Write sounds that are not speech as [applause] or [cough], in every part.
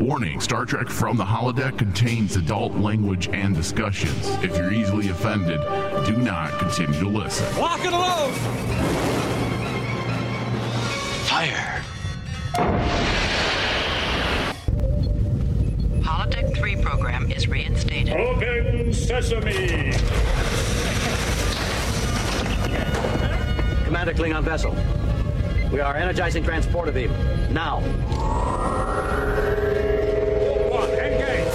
Warning Star Trek From the Holodeck contains adult language and discussions. If you're easily offended, do not continue to listen. Lock and load! Fire! Holodeck 3 program is reinstated. Open sesame! Commander Klingon vessel. We are energizing transporter beam. Now. One, engage!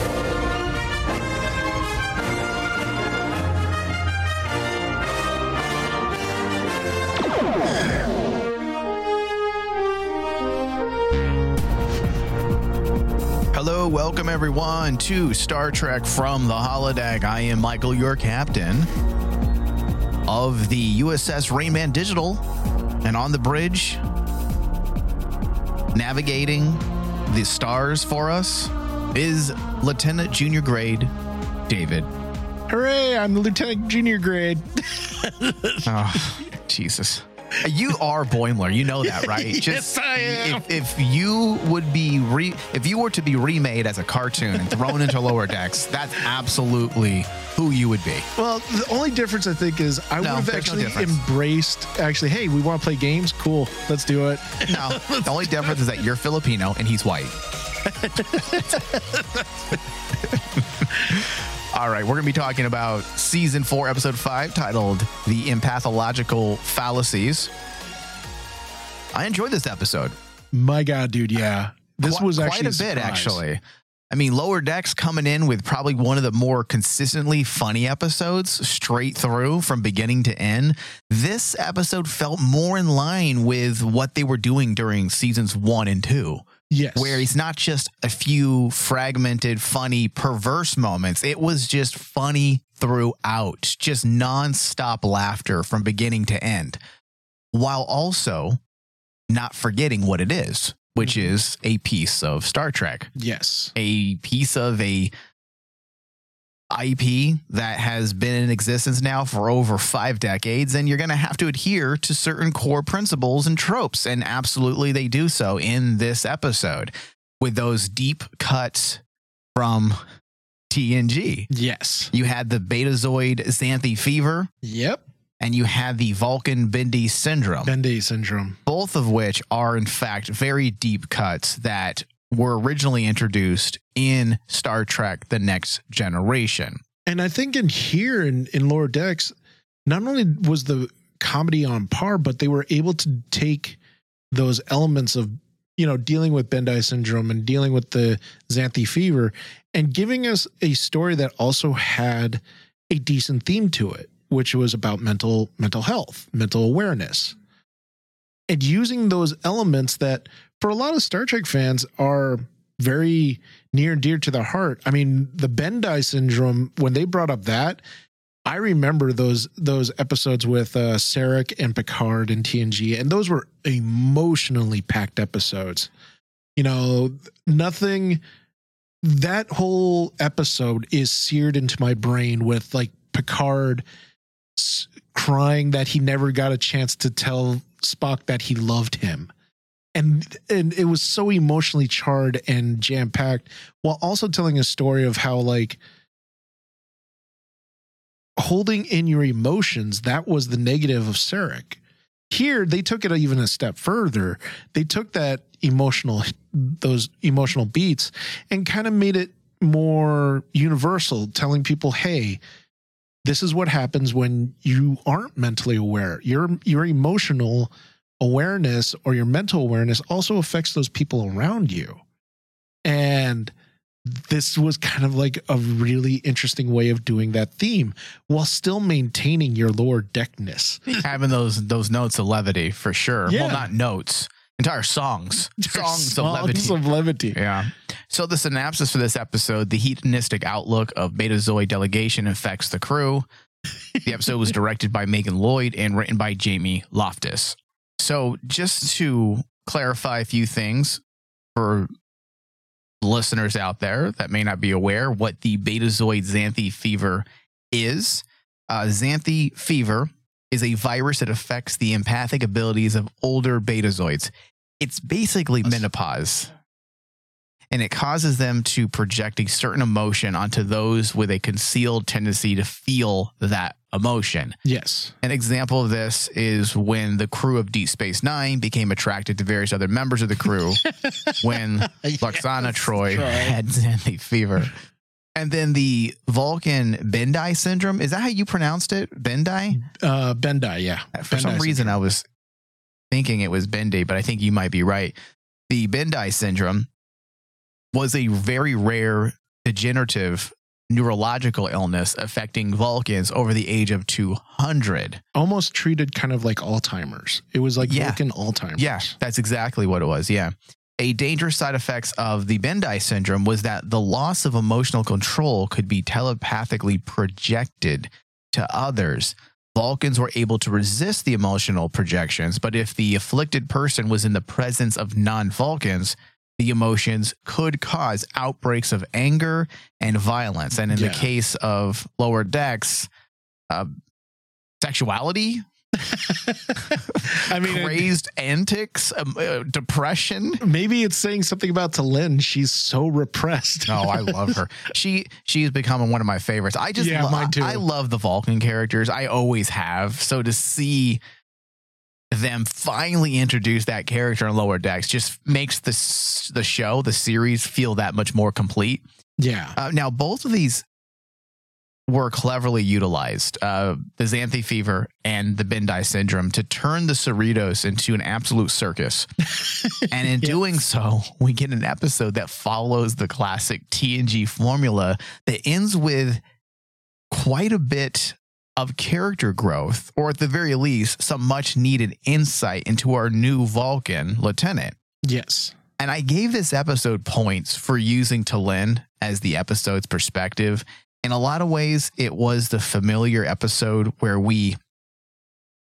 Hello, welcome everyone to Star Trek from the Holodeck. I am Michael, your captain of the USS Rayman Digital, and on the bridge, navigating the stars for us, is Lieutenant Junior Grade David. Hooray, I'm Lieutenant Junior Grade. [laughs] Oh, Jesus. You are Boimler, you know that, right? [laughs] Yes, I am. If, if you would be re, if you were to be remade as a cartoon and thrown into lower decks, that's absolutely who you would be. Well, the only difference I think is I No, would have there's no actually embraced actually, hey, we want to play games? Cool. Let's do it. No, the only difference is that you're Filipino and he's white. [laughs] All right, we're going to be talking about season four, episode five, titled The Empathalogical Fallacies. I enjoyed this episode. My God, dude, yeah. This Qui- was quite actually a bit, actually. I mean, Lower Decks coming in with probably one of the more consistently funny episodes straight through from beginning to end. This episode felt more in line with what they were doing during seasons one and two Yes. where it's not just a few fragmented, funny, perverse moments. It was just funny throughout, just nonstop laughter from beginning to end, while also not forgetting what it is, which Mhm. is a piece of Star Trek, Yes. a piece of a IP that has been in existence now for over five decades, and you're going to have to adhere to certain core principles and tropes. And absolutely, they do so in this episode with those deep cuts from TNG. Yes. You had the Betazoid Zanthi fever, Yep. and you had the Vulcan Bendii syndrome Bendii syndrome. both of which are in fact very deep cuts that were originally introduced in Star Trek The Next Generation. And I think in here in, in Lower Decks, not only was the comedy on par, but they were able to take those elements of, you know, dealing with Bendii syndrome and dealing with the Zanthi fever and giving us a story that also had a decent theme to it, which was about mental mental health, mental awareness. And using those elements that for a lot of Star Trek fans are very near and dear to their heart. I mean, the Bendii syndrome, when they brought up that, I remember those those episodes with uh Sarek and Picard and TNG, and those were emotionally packed episodes. You know, nothing that whole episode is seared into my brain with like Picard crying that he never got a chance to tell Spock that he loved him. And and it was so emotionally charred and jam packed while also telling a story of how like holding in your emotions that was the negative of Sarek. Here they took it even a step further. They took that emotional those emotional beats and kind of made it more universal, telling people, "Hey, this is what happens when you aren't mentally aware. Your your emotional awareness or your mental awareness also affects those people around you." And this was kind of like a really interesting way of doing that theme while still maintaining your lower deckness. [laughs] Having those those notes of levity for sure. Yeah. Well, not notes, entire songs, [laughs] songs, of levity. of levity. Yeah. So the synopsis for this episode, the hedonistic outlook of Beta Betazoid delegation affects the crew. The episode was [laughs] directed by Megan Lloyd and written by Jamie Loftus. So just to clarify a few things for listeners out there that may not be aware what the Betazoid Zanthi fever is. Uh, Zanthi fever is a virus that affects the empathic abilities of older Betazoids. it's basically menopause. And it causes them to project a certain emotion onto those with a concealed tendency to feel that emotion. Yes. An example of this is when the crew of Deep Space Nine became attracted to various other members of the crew [laughs] when Lwaxana Troi, Troi. had Zanthi fever. And then the Vulcan Bendii syndrome. Is that how you pronounced it? Bendai? Uh, Bendai, yeah. For some Bendai reason, I was thinking it was Bendai, but I think you might be right. The Bendii syndrome was a very rare degenerative neurological illness affecting Vulcans over the age of 200. almost treated kind of like Alzheimer's. It was like Yeah. Vulcan Alzheimer's. Yeah, that's exactly what it was. Yeah. A dangerous side effects of the Bendii syndrome was that the loss of emotional control could be telepathically projected to others. Vulcans were able to resist the emotional projections, but if the afflicted person was in the presence of non Vulcans, the emotions could cause outbreaks of anger and violence. And in Yeah. the case of lower decks, uh, sexuality, [laughs] I mean, it- crazed antics, um, uh, depression. maybe it's saying something about T'Lyn. She's so repressed. No, I love her. [laughs] She she's becoming one of my favorites. I just Yeah, lo- mine too. I love the Vulcan characters. I always have. So to see them finally introduce that character in Lower Decks just makes the the show, the series, feel that much more complete. Yeah. Uh, now, both of these were cleverly utilized, uh, the Zanthi fever and the Bendii syndrome, to turn the Cerritos into an absolute circus. [laughs] and in doing so, we get an episode that follows the classic TNG formula that ends with quite a bit of character growth, or at the very least, some much needed insight into our new Vulcan lieutenant. Yes. And I gave this episode points for using T'Lyn as the episode's perspective. In a lot of ways, it was the familiar episode where we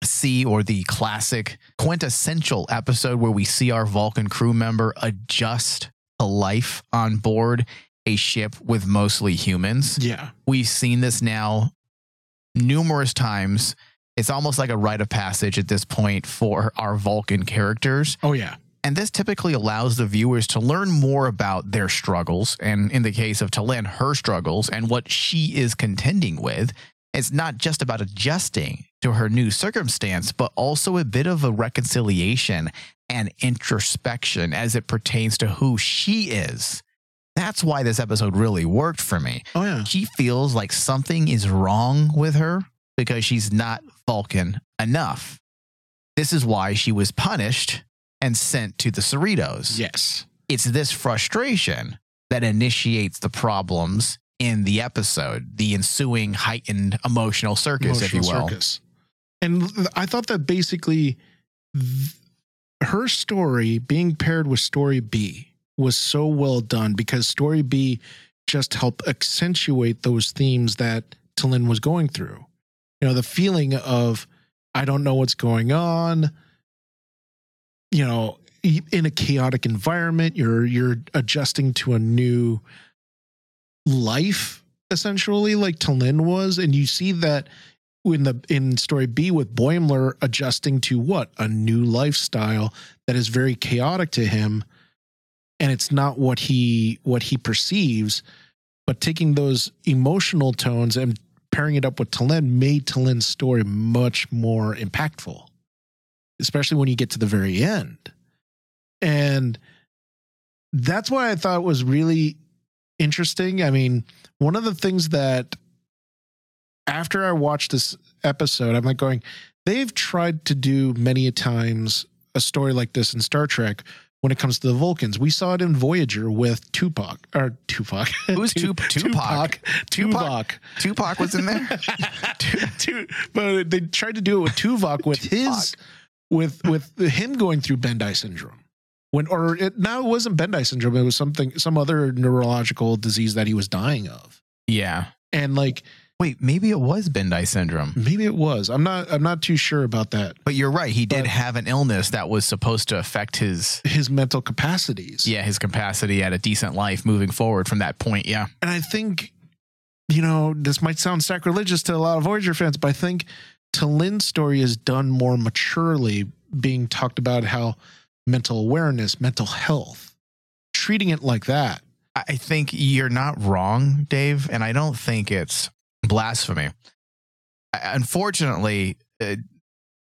see, or the classic quintessential episode where we see our Vulcan crew member adjust to life on board a ship with mostly humans. Yeah. We've seen this now numerous times. It's almost like a rite of passage at this point for our Vulcan characters. Oh, yeah. And this typically allows the viewers to learn more about their struggles. And in the case of T'Lyn, her struggles and what she is contending with. It's not just about adjusting to her new circumstance, but also a bit of a reconciliation and introspection as it pertains to who she is. That's why this episode really worked for me. Oh, yeah. She feels like something is wrong with her because she's not Vulcan enough. This is why she was punished and sent to the Cerritos. Yes. It's this frustration that initiates the problems in the episode, the ensuing heightened emotional circus, if you will. circus. And I thought that basically th- her story being paired with story B was so well done because story B just helped accentuate those themes that T'Lyn was going through. You know, the feeling of I don't know what's going on. You know, in a chaotic environment, you're you're adjusting to a new life essentially like Talin was and you see that in the in story B with Boimler adjusting to what a new lifestyle that is very chaotic to him and it's not what he what he perceives but taking those emotional tones and pairing it up with T'Lyn made T'Lyn's story much more impactful especially when you get to the very end. And that's why I thought was really interesting. I mean one of the things that after I watched this episode, I'm like going, they've tried to do many a times a story like this in Star Trek when it comes to the Vulcans. We saw it in Voyager with Tupac or Tupac. Who's Tup- [laughs] Tupac? Tupac. Tupac was in there? [laughs] Tu- but they tried to do it with Tuvok with [laughs] his with with him going through Bendii syndrome. When or it now it wasn't Bendii syndrome, it was something some other neurological disease that he was dying of. yeah. And like Wait, maybe it was Bendii syndrome. maybe it was. I'm not I'm not too sure about that. But you're right. He did have an illness that was supposed to affect his His mental capacities. yeah, his capacity at a decent life moving forward from that point. Yeah. And I think, you know, this might sound sacrilegious to a lot of Voyager fans, but I think T'Lyn's story is done more maturely, being talked about how mental awareness, mental health, treating it like that. I think you're not wrong, Dave, and I don't think it's blasphemy. Unfortunately, uh,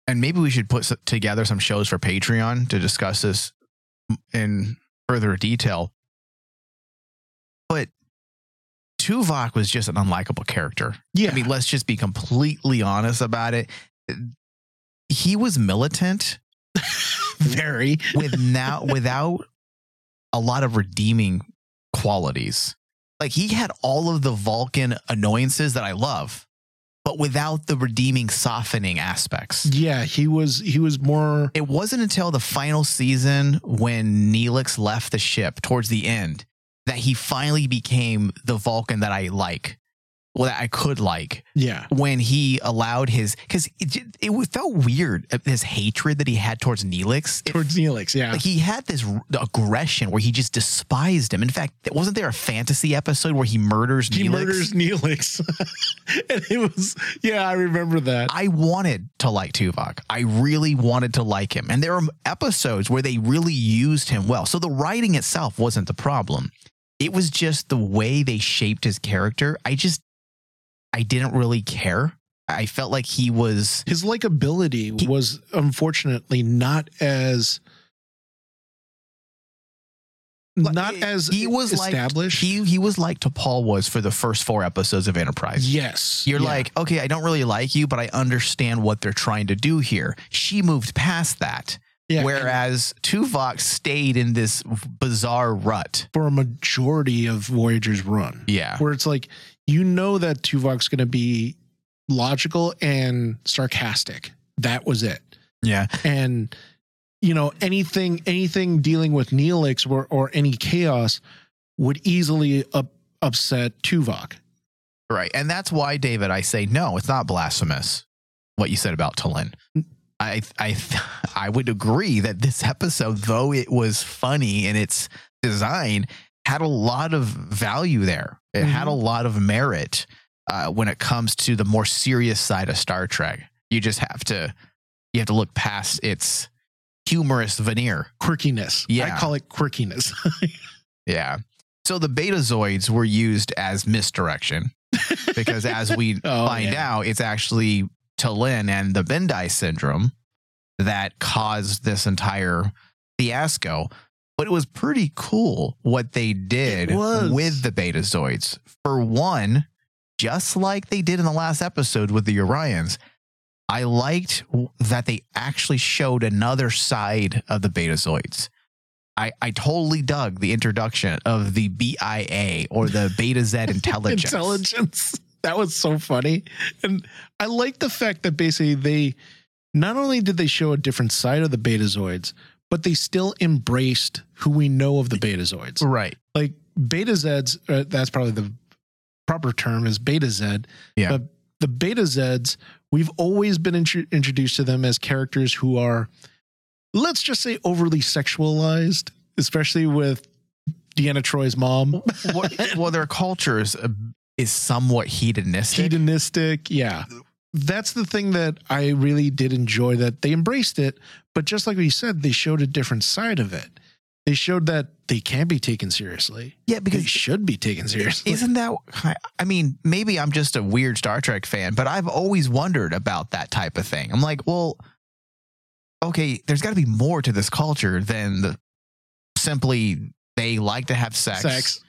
and maybe we should put together some shows for Patreon to discuss this in further detail. But Tuvok was just an unlikable character. Yeah. I mean, let's just be completely honest about it. He was militant [laughs] very. with [laughs] now without a lot of redeeming qualities. Like he had all of the Vulcan annoyances that I love, but without the redeeming softening aspects. Yeah, he was he was more It wasn't until the final season when Neelix left the ship towards the end that he finally became the Vulcan that I like. Well, that I could like yeah. when he allowed his because it, it felt weird uh, his hatred that he had towards Neelix. It Towards Neelix, yeah. like he had this aggression where he just despised him. In fact, wasn't there a fantasy episode where he murders he Neelix? He murders Neelix. [laughs] and it was yeah, I remember that. I wanted to like Tuvok. I really wanted to like him. And there are episodes where they really used him well. So the writing itself wasn't the problem. It was just the way they shaped his character. I just I didn't really care. I felt like he was His likability He- was unfortunately not as not as he was established. like he he was like T'Pol was for the first four episodes of Enterprise. yes. You're yeah. like, okay, I don't really like you, but I understand what they're trying to do here. She moved past that. Yeah, Whereas Tuvok stayed in this bizarre rut. for a majority of Voyager's run. Yeah. Where it's like you know that Tuvok's going to be logical and sarcastic. That was it. Yeah. and you know anything anything dealing with Neelix or or any chaos would easily up, upset Tuvok. Right. And that's why, David, I say no, it's not blasphemous what you said about T'Lyn. I I [laughs] I would agree that this episode, though it was funny in its design, had a lot of value there. It had a lot of merit uh, when it comes to the more serious side of Star Trek. You just have to you have to look past its humorous veneer. Quirkiness. Yeah. I call it quirkiness. [laughs] Yeah. So the Betazoids were used as misdirection because, as we [laughs] Oh, find yeah. out, it's actually T'Lyn and the Bendii syndrome that caused this entire fiasco. But it was pretty cool what they did with the Betazoids. For one, just like they did in the last episode with the Orions, I liked that they actually showed another side of the Betazoids. I, I totally dug the introduction of the BIA or the Beta Z [laughs] intelligence. Intelligence. That was so funny. And I like the fact that basically they not only did they show a different side of the Betazoids, but they still embraced who we know of the Betazoids. Right. Like Beta Zeds, uh, that's probably the proper term is Beta Z. Yeah. But the Beta Zeds, we've always been intro- introduced to them as characters who are, let's just say, overly sexualized, especially with Deanna Troi's mom. well, well, [laughs] their culture is, uh, is somewhat hedonistic. hedonistic. Yeah. That's the thing that I really did enjoy that they embraced it. But just like we said, they showed a different side of it. They showed that they can be taken seriously. yeah, because They should be taken seriously. isn't that? I mean, maybe I'm just a weird Star Trek fan, but I've always wondered about that type of thing. I'm like, well, okay, there's got to be more to this culture than the simply they like to have sex, Sex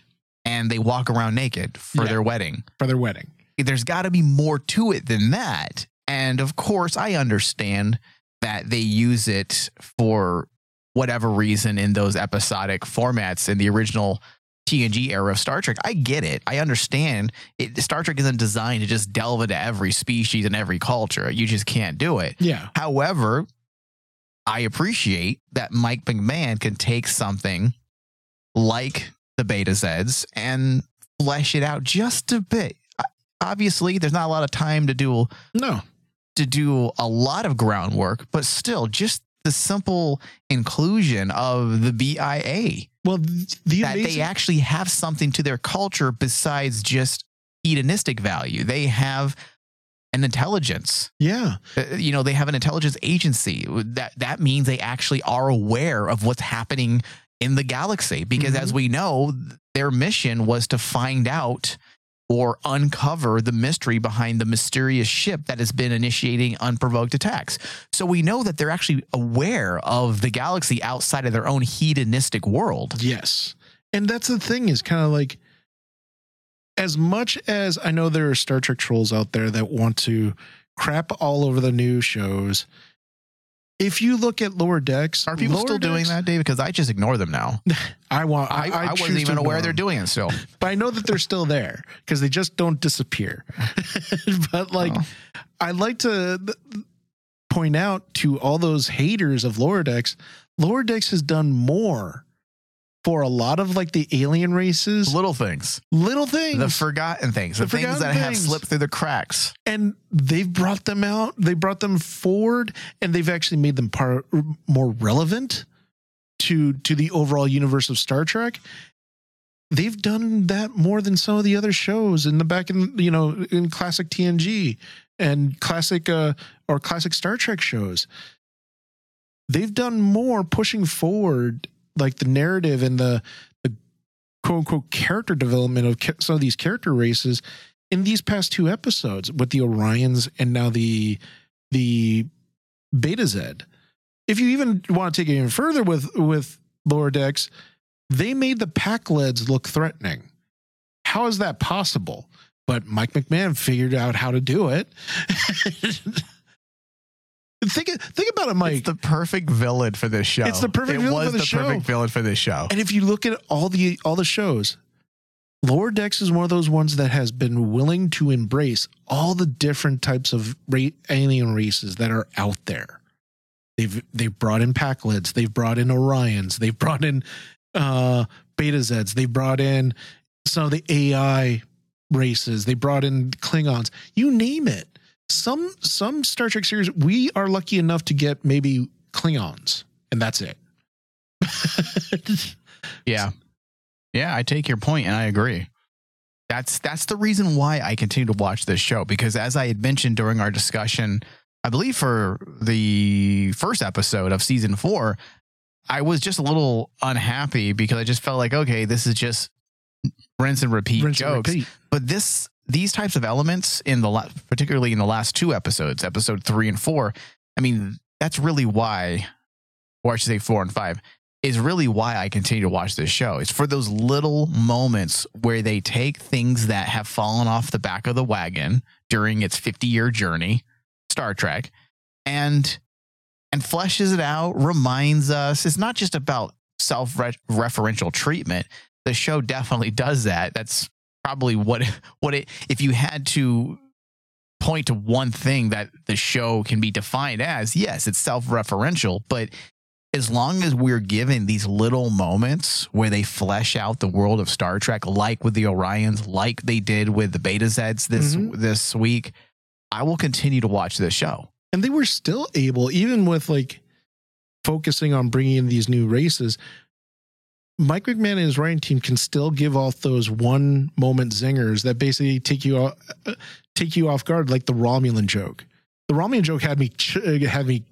and they walk around naked for Yeah. their wedding. for their wedding. there's got to be more to it than that. And of course, I understand that they use it for whatever reason in those episodic formats in the original TNG era of Star Trek. I get it. I understand. It, Star Trek isn't designed to just delve into every species and every culture. You just can't do it. Yeah. However, I appreciate that Mike McMahan can take something like the Beta Zeds and flesh it out just a bit. Obviously, there's not a lot of time to do No. to do a lot of groundwork, but still, just the simple inclusion of the BIA Well, the that amazing, they actually have something to their culture besides just hedonistic value. They have an intelligence. Yeah. Uh, You know, they have an intelligence agency. That that means they actually are aware of what's happening in the galaxy. Because as mm-hmm. we know, their mission was to find out or uncover the mystery behind the mysterious ship that has been initiating unprovoked attacks. So we know that they're actually aware of the galaxy outside of their own hedonistic world. Yes. And that's the thing is kind of like as much as I know there are Star Trek trolls out there that want to crap all over the new shows. If you look at lower decks, Are people still doing Decks- that, Dave? Because I just ignore them now. [laughs] I want. I, I, choose wasn't even aware they're doing it still. [laughs] but I know that they're still there because they just don't disappear. [laughs] but like, Oh. I like to point out to all those haters of Lower Decks, Lower Decks has done more for a lot of like the alien races, Little things, little things, the forgotten things, the, The things that have slipped through the cracks. and they've brought them out. They brought them forward, and they've actually made them part more relevant to to the overall universe of Star Trek. They've done that more than some of the other shows in the back in you know in classic TNG and classic uh, or classic Star Trek shows. They've done more pushing forward like the narrative and the the quote unquote character development of some of these character races in these past two episodes with the Orions and now the the Beta Z. If you even want to take it even further with with lower decks, they made the Pakleds look threatening. How is that possible? But Mike McMahan figured out how to do it. [laughs] think think about it, Mike. It's the perfect villain for this show. It's the perfect it villain was for the the show. perfect villain for this show. And if you look at all the all the shows, Lower Decks is one of those ones that has been willing to embrace all the different types of ra- alien races that are out there. They've they've brought in Pakleds, they've brought in Orions, they've brought in uh, Beta Zeds, they've brought in some of the AI races, they brought in Klingons. You name it. Some some Star Trek series we are lucky enough to get maybe Klingons, and that's it. [laughs] Yeah. Yeah, I take your point and I agree. That's that's the reason why I continue to watch this show because as I had mentioned during our discussion, I believe for the first episode of season 4, I was just a little unhappy because I just felt like okay, this is just rinse and repeat Rinse and jokes. repeat. But this these types of elements in the la- particularly in the last two episodes, episode 3 and 4, I mean, that's really why or I should say 4 and 5 is really why I continue to watch this show. It's for those little moments where they take things that have fallen off the back of the wagon during its 50 year journey, Star Trek, and and fleshes it out, reminds us it's not just about self referential treatment. The show definitely does that. That's probably what [laughs] what it if you had to point to one thing that the show can be defined as, yes, it's self referential, but as long as we're given these little moments where they flesh out the world of Star Trek, like with the Orions, like they did with the Beta Zeds this Mhm. this week, I will continue to watch this show. and they were still able even with like focusing on bringing in these new races mike mcmahan and his writing team can still give off those one moment zingers that basically take you off, take you off guard like the romulan joke the romulan joke had me ch- had me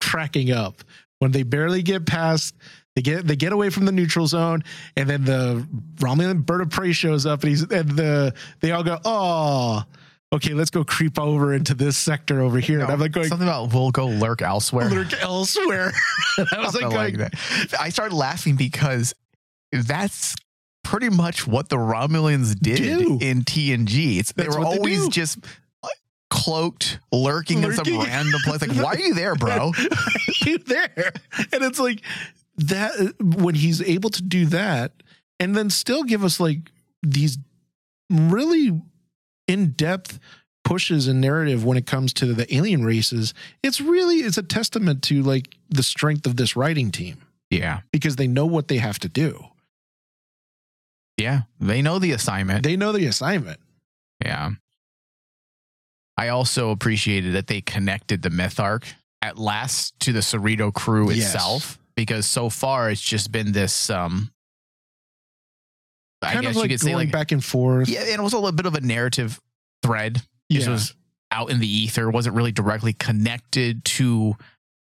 cracking up when they barely get past they get they get away from the neutral zone and then the romulan bird of prey shows up and he's and the they all go oh okay let's go creep over into this sector over here and i'm like going something about we'll go lurk elsewhere. lurk elsewhere. [laughs] I was like, Something like that. I started laughing because that's pretty much what the Romulans did Do. in TNG. It's they were what they always just uh, cloaked, lurking, in some random place. Like, why are you there, bro? [laughs] you there? And it's like that when he's able to do that and then still give us like these really in-depth pushes and narrative when it comes to the alien races, it's really it's a testament to like the strength of this writing team Yeah, because they know what they have to do. Yeah, they know the assignment. They know the assignment. Yeah. I also appreciated that they connected the myth arc at last to the Cerrito crew Yes. itself because so far it's just been this um I Kind guess of like you could say like back and forth. yeah, and it was a little bit of a narrative thread. This Yeah. was out in the ether, wasn't really directly connected to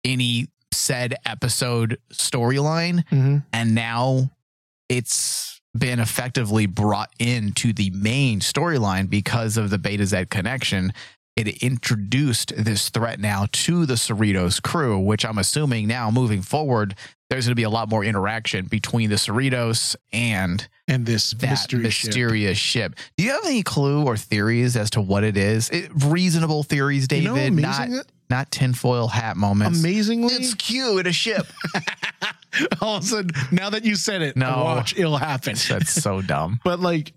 any said episode storyline. Mhm. And now it's been effectively brought into the main storyline because of the Beta Z connection. It introduced this threat now to the Cerritos crew, which I'm assuming now moving forward, there's going to be a lot more interaction between the Cerritos and And this that mystery mysterious ship. Do you have any clue or theories as to what it is? It, reasonable theories, You David. know, not not tinfoil hat moments. amazingly, It's cute in a ship. [laughs] [laughs] all of a sudden, now that you said it, No. watch, it'll happen. That's so [laughs] dumb. But like,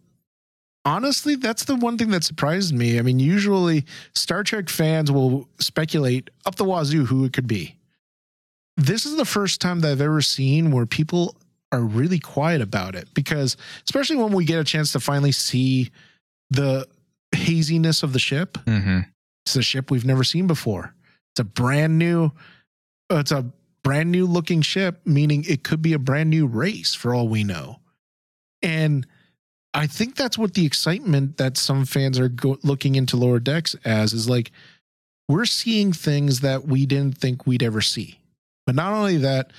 honestly, that's the one thing that surprised me. I mean, usually Star Trek fans will speculate up the wazoo who it could be. This is the first time that I've ever seen where people are really quiet about it because, especially when we get a chance to finally see the haziness of the ship. hmm It's a ship we've never seen before. It's a brand new. uh, It's a brand new looking ship, meaning it could be a brand new race for all we know. And I think that's what the excitement that some fans are go- looking into lower decks as is like we're seeing things that we didn't think we'd ever see. But not only that,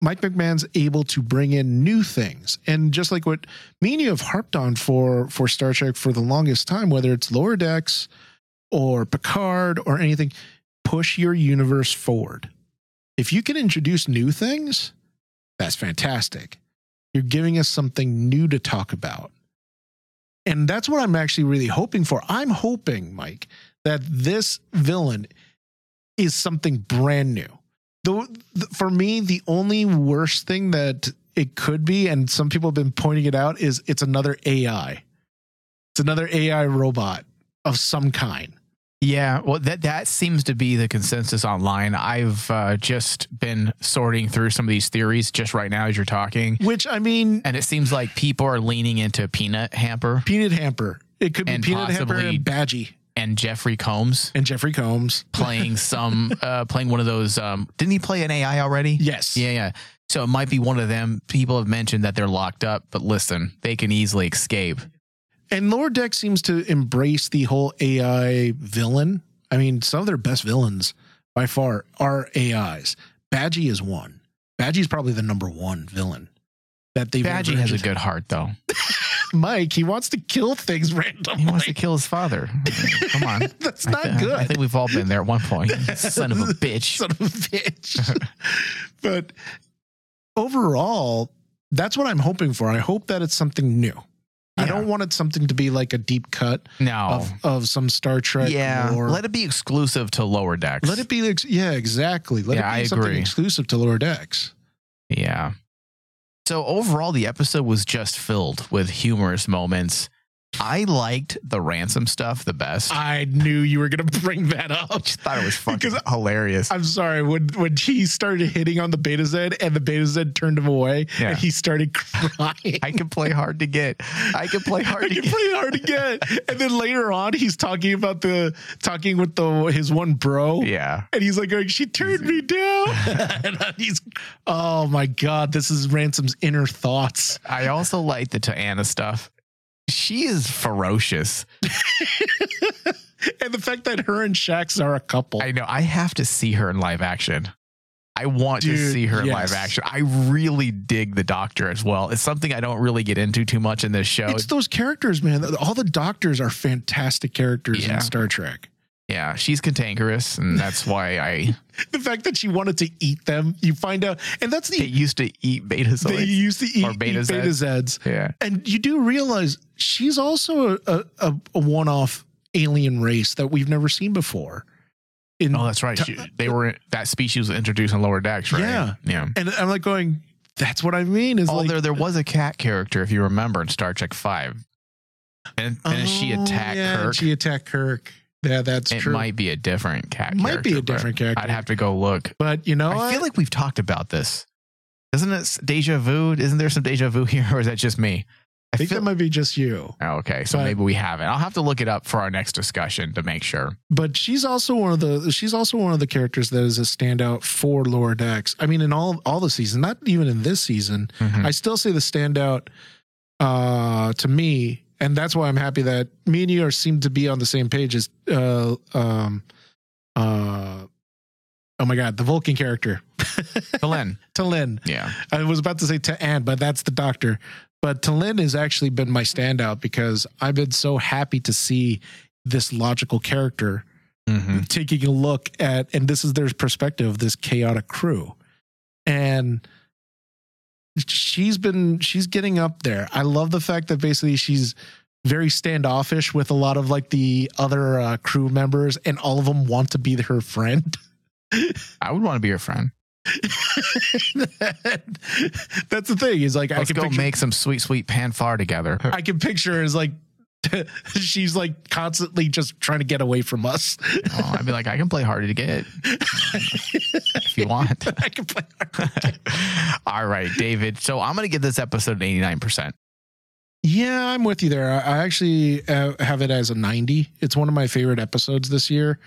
Mike McMahan's able to bring in new things, and just like what me and you have harped on for for Star Trek for the longest time, whether it's lower decks or Picard or anything, push your universe forward. If you can introduce new things, that's fantastic. You're giving us something new to talk about. And that's what I'm actually really hoping for. I'm hoping, Mike, that this villain is something brand new. The, the, for me, the only worst thing that it could be, and some people have been pointing it out, is it's another AI. It's another AI robot of some kind. Yeah, well, that that seems to be the consensus online. I've uh, just been sorting through some of these theories just right now as you're talking, Which I mean, and it seems like people are leaning into Peanut Hamper Peanut Hamper. It could be Peanut Hamper and Badgie and Jeffrey Combs and Jeffrey Combs. playing some, [laughs] uh, playing one of those. Um, didn't he play an AI already? Yes. Yeah, yeah. So it might be one of them. People have mentioned that they're locked up, but listen, they can easily escape. And Lower Deck seems to embrace the whole AI villain. I mean, some of their best villains by far are AIs. Badgie is one. Badgie's probably the number one villain that they've Badgie has a good heart, though. [laughs] Mike, he wants to kill things randomly. He wants to kill his father. Come on. [laughs] That's not thi- good. I think we've all been there at one point. [laughs] Son of a bitch. Son of a bitch. but overall, that's what I'm hoping for. I hope that it's something new. I don't want it something to be like a deep cut No. of, of some Star Trek. yeah. or Let it be exclusive to lower decks. let it be. ex- Yeah, exactly. Let Yeah, it be I something agree. exclusive to lower decks. Yeah. So overall, the episode was just filled with humorous moments. I liked the ransom stuff the best. I I knew you were going to bring that up. just thought it was fucking Because hilarious. I'm sorry when when he started hitting on the Beta Z and the Beta Z turned him away Yeah. and he started crying. I can play hard to get. I can play hard I to can get. play hard to get. [laughs] And then later on, he's talking about the talking with the his one bro. Yeah. And he's like, going, she turned me down. [laughs] and he's, oh my God, this is Ransom's inner thoughts. I also like the T'Ana stuff. She is ferocious. [laughs] And the fact that her and Shax are a couple. I know. I have to see her in live action. I want to see her in live action. I really dig the doctor as well. It's something I don't really get into too much in this show. it's those characters, man. All the doctors are fantastic characters Yeah. in Star Trek. Yeah, she's cantankerous, and that's why I [laughs] The fact that she wanted to eat them, you find out, and that's they the used to eat beta they used to eat Or Beta eat Beta Zeds. Yeah. And you do realize she's also a, a, a one off alien race that we've never seen before. In, Oh, that's right. She, they were that species was introduced in lower decks, right? Yeah. Yeah. and I'm like going, that's what I mean. Is Oh, like, there there was a cat character, if you remember, in Star Trek Five. And and she Oh, attacked yeah, Kirk. She attacked Kirk. Yeah, that's it true. It might be a different cat. Might be a different character. I'd have to go look. but you know, I what? feel like we've talked about this. Isn't it deja vu? Isn't there some deja vu [laughs] here, or is that just me? I think feel- that might be just you. Oh, okay, so but- maybe we haven't. I'll have to look it up for our next discussion to make sure. But she's also one of the she's also one of the characters that is a standout for Lower Decks. I mean, in all all the season, not even in this season. Mhm. I still say the standout uh to me and that's why I'm happy that me and you are seem to be on the same page as uh um uh oh my god the Vulcan character [laughs] Glenn. [laughs] T'Lyn. Yeah. I was about to say T'Ana, but that's the doctor. But T'Lyn has actually been my standout because I've been so happy to see this logical character hmm taking a look at, and this is their perspective, this chaotic crew. And she's been, she's getting up there. I love the fact that basically she's very standoffish with a lot of like the other uh, crew members, and all of them want to be her friend. I would want to be your friend. [laughs] That's the thing. Is like Let's I can go picture, make some sweet, sweet pon farr together. I can picture as like [laughs] she's like constantly just trying to get away from us. Oh, I'd be like, I can play hard to get if you want. [laughs] I can play. All right, David. So I'm going to give this episode an 89%. Yeah, I'm with you there. I I actually uh, have it as a 90. It's one of my favorite episodes this year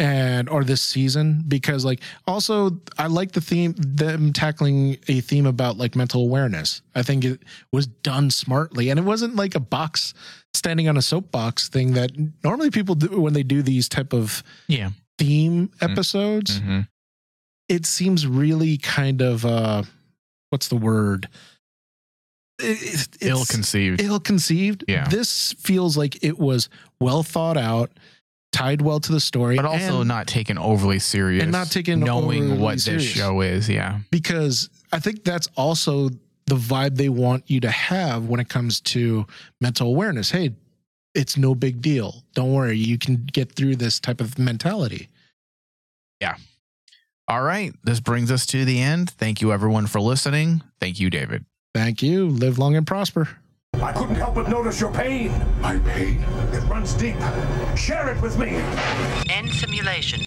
and or this season because like also I like the theme them tackling a theme about like mental awareness. I think it was done smartly and it wasn't like a box standing on a soapbox thing that normally people do when they do these type of Yeah. theme episodes. Mm-hmm. it seems really kind of uh what's the word It- Ill conceived. ill conceived Yeah. this feels like it was well thought out tied well to the story But also and not taken overly serious. And not taken knowing what serious. this show is. Yeah. because i think that's also the vibe they want you to have when it comes to mental awareness hey it's no big deal don't worry you can get through this type of mentality Yeah. All right. This brings us to the end. Thank you, everyone, for listening. Thank you, David. thank you live long and prosper I couldn't help but notice your pain. My pain. It runs deep. Share it with me. End simulation.